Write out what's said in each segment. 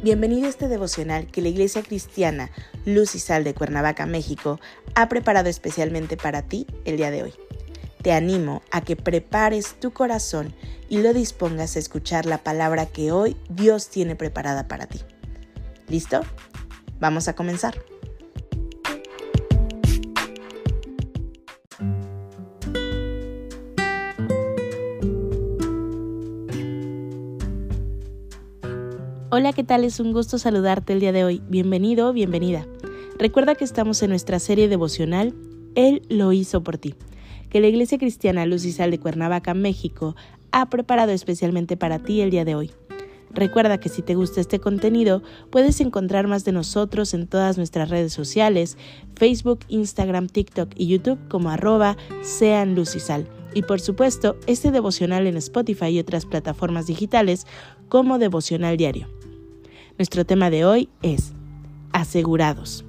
Bienvenido a este devocional que la Iglesia Cristiana Luz y Sal de Cuernavaca, México, ha preparado especialmente para ti el día de hoy. Te animo a que prepares tu corazón y lo dispongas a escuchar la palabra que hoy Dios tiene preparada para ti. ¿Listo? Vamos a comenzar. Hola, ¿qué tal? Es un gusto saludarte el día de hoy. Bienvenido, bienvenida. Recuerda que estamos en nuestra serie devocional Él lo hizo por ti, que la Iglesia Cristiana Luz y Sal de Cuernavaca, México, ha preparado especialmente para ti el día de hoy. Recuerda que si te gusta este contenido, puedes encontrar más de nosotros en todas nuestras redes sociales, Facebook, Instagram, TikTok y YouTube como arroba sean luz y sal. Y por supuesto, este devocional en Spotify y otras plataformas digitales como devocional diario. Nuestro tema de hoy es asegurados.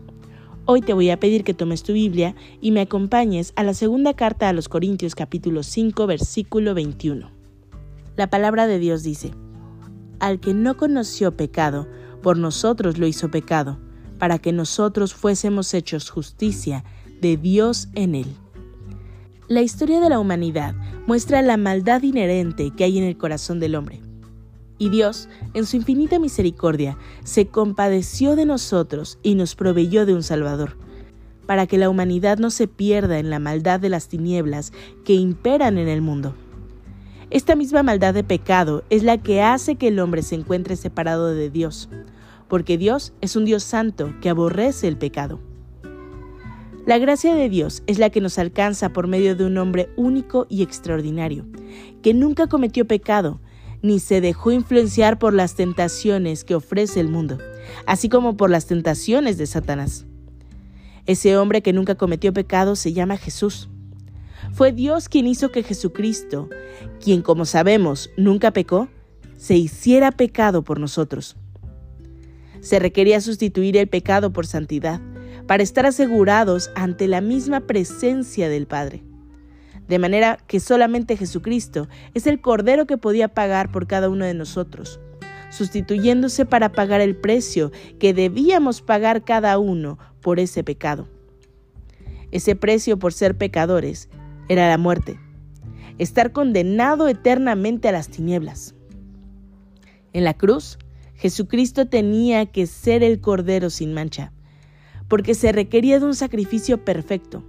Hoy te voy a pedir que tomes tu Biblia y me acompañes a la segunda carta a los Corintios capítulo 5 versículo 21. La palabra de Dios dice, Al que no conoció pecado, por nosotros lo hizo pecado, para que nosotros fuésemos hechos justicia de Dios en él. La historia de la humanidad muestra la maldad inherente que hay en el corazón del hombre. Y Dios, en su infinita misericordia, se compadeció de nosotros y nos proveyó de un Salvador, para que la humanidad no se pierda en la maldad de las tinieblas que imperan en el mundo. Esta misma maldad de pecado es la que hace que el hombre se encuentre separado de Dios, porque Dios es un Dios santo que aborrece el pecado. La gracia de Dios es la que nos alcanza por medio de un hombre único y extraordinario, que nunca cometió pecado, ni se dejó influenciar por las tentaciones que ofrece el mundo, así como por las tentaciones de Satanás. Ese hombre que nunca cometió pecado se llama Jesús. Fue Dios quien hizo que Jesucristo, quien como sabemos nunca pecó, se hiciera pecado por nosotros. Se requería sustituir el pecado por santidad, para estar asegurados ante la misma presencia del Padre de manera que solamente Jesucristo es el Cordero que podía pagar por cada uno de nosotros, sustituyéndose para pagar el precio que debíamos pagar cada uno por ese pecado. Ese precio por ser pecadores era la muerte, estar condenado eternamente a las tinieblas. En la cruz, Jesucristo tenía que ser el Cordero sin mancha, porque se requería de un sacrificio perfecto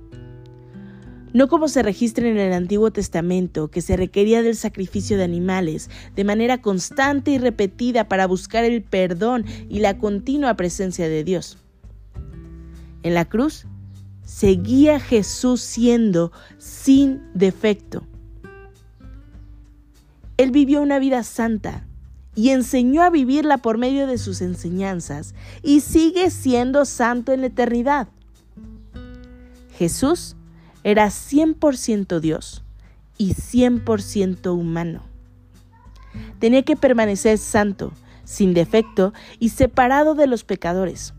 no como se registra en el Antiguo Testamento, que se requería del sacrificio de animales de manera constante y repetida para buscar el perdón y la continua presencia de Dios. En la cruz seguía Jesús siendo sin defecto. Él vivió una vida santa y enseñó a vivirla por medio de sus enseñanzas y sigue siendo santo en la eternidad. Jesús era 100% Dios y 100% humano. Tenía que permanecer santo, sin defecto y separado de los pecadores.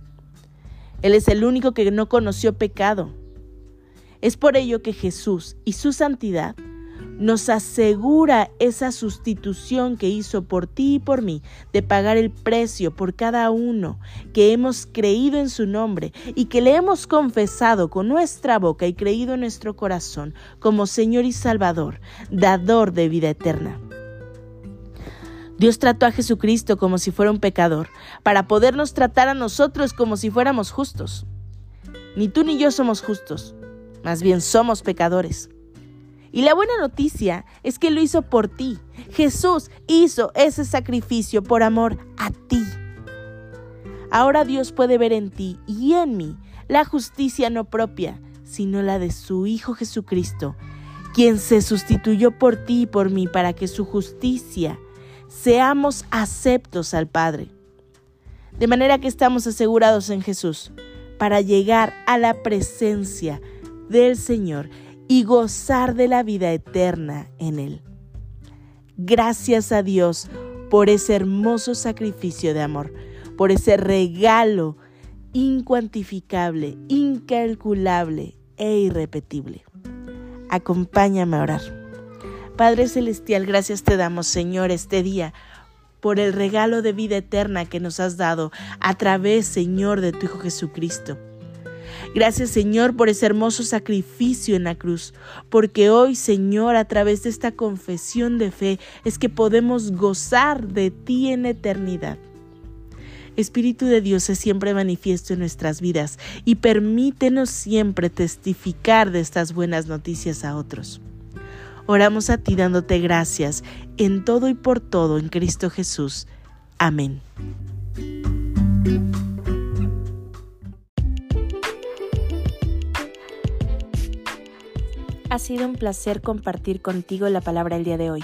Él es el único que no conoció pecado. Es por ello que Jesús y su santidad nos asegura esa sustitución que hizo por ti y por mí, de pagar el precio por cada uno que hemos creído en su nombre y que le hemos confesado con nuestra boca y creído en nuestro corazón como Señor y Salvador, dador de vida eterna. Dios trató a Jesucristo como si fuera un pecador, para podernos tratar a nosotros como si fuéramos justos. Ni tú ni yo somos justos, más bien somos pecadores. Y la buena noticia es que lo hizo por ti. Jesús hizo ese sacrificio por amor a ti. Ahora Dios puede ver en ti y en mí la justicia no propia, sino la de su Hijo Jesucristo, quien se sustituyó por ti y por mí para que su justicia seamos aceptos al Padre. De manera que estamos asegurados en Jesús para llegar a la presencia del Señor y gozar de la vida eterna en Él. Gracias a Dios por ese hermoso sacrificio de amor, por ese regalo incuantificable, incalculable e irrepetible. Acompáñame a orar. Padre Celestial, gracias te damos, Señor, este día por el regalo de vida eterna que nos has dado a través, Señor, de tu Hijo Jesucristo. Gracias Señor por ese hermoso sacrificio en la cruz, porque hoy Señor a través de esta confesión de fe es que podemos gozar de ti en eternidad. Espíritu de Dios es siempre manifiesto en nuestras vidas y permítenos siempre testificar de estas buenas noticias a otros. Oramos a ti dándote gracias en todo y por todo en Cristo Jesús. Amén. Ha sido un placer compartir contigo la palabra el día de hoy.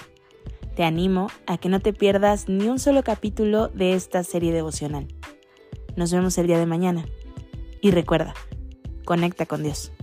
Te animo a que no te pierdas ni un solo capítulo de esta serie devocional. Nos vemos el día de mañana. Y recuerda, conecta con Dios.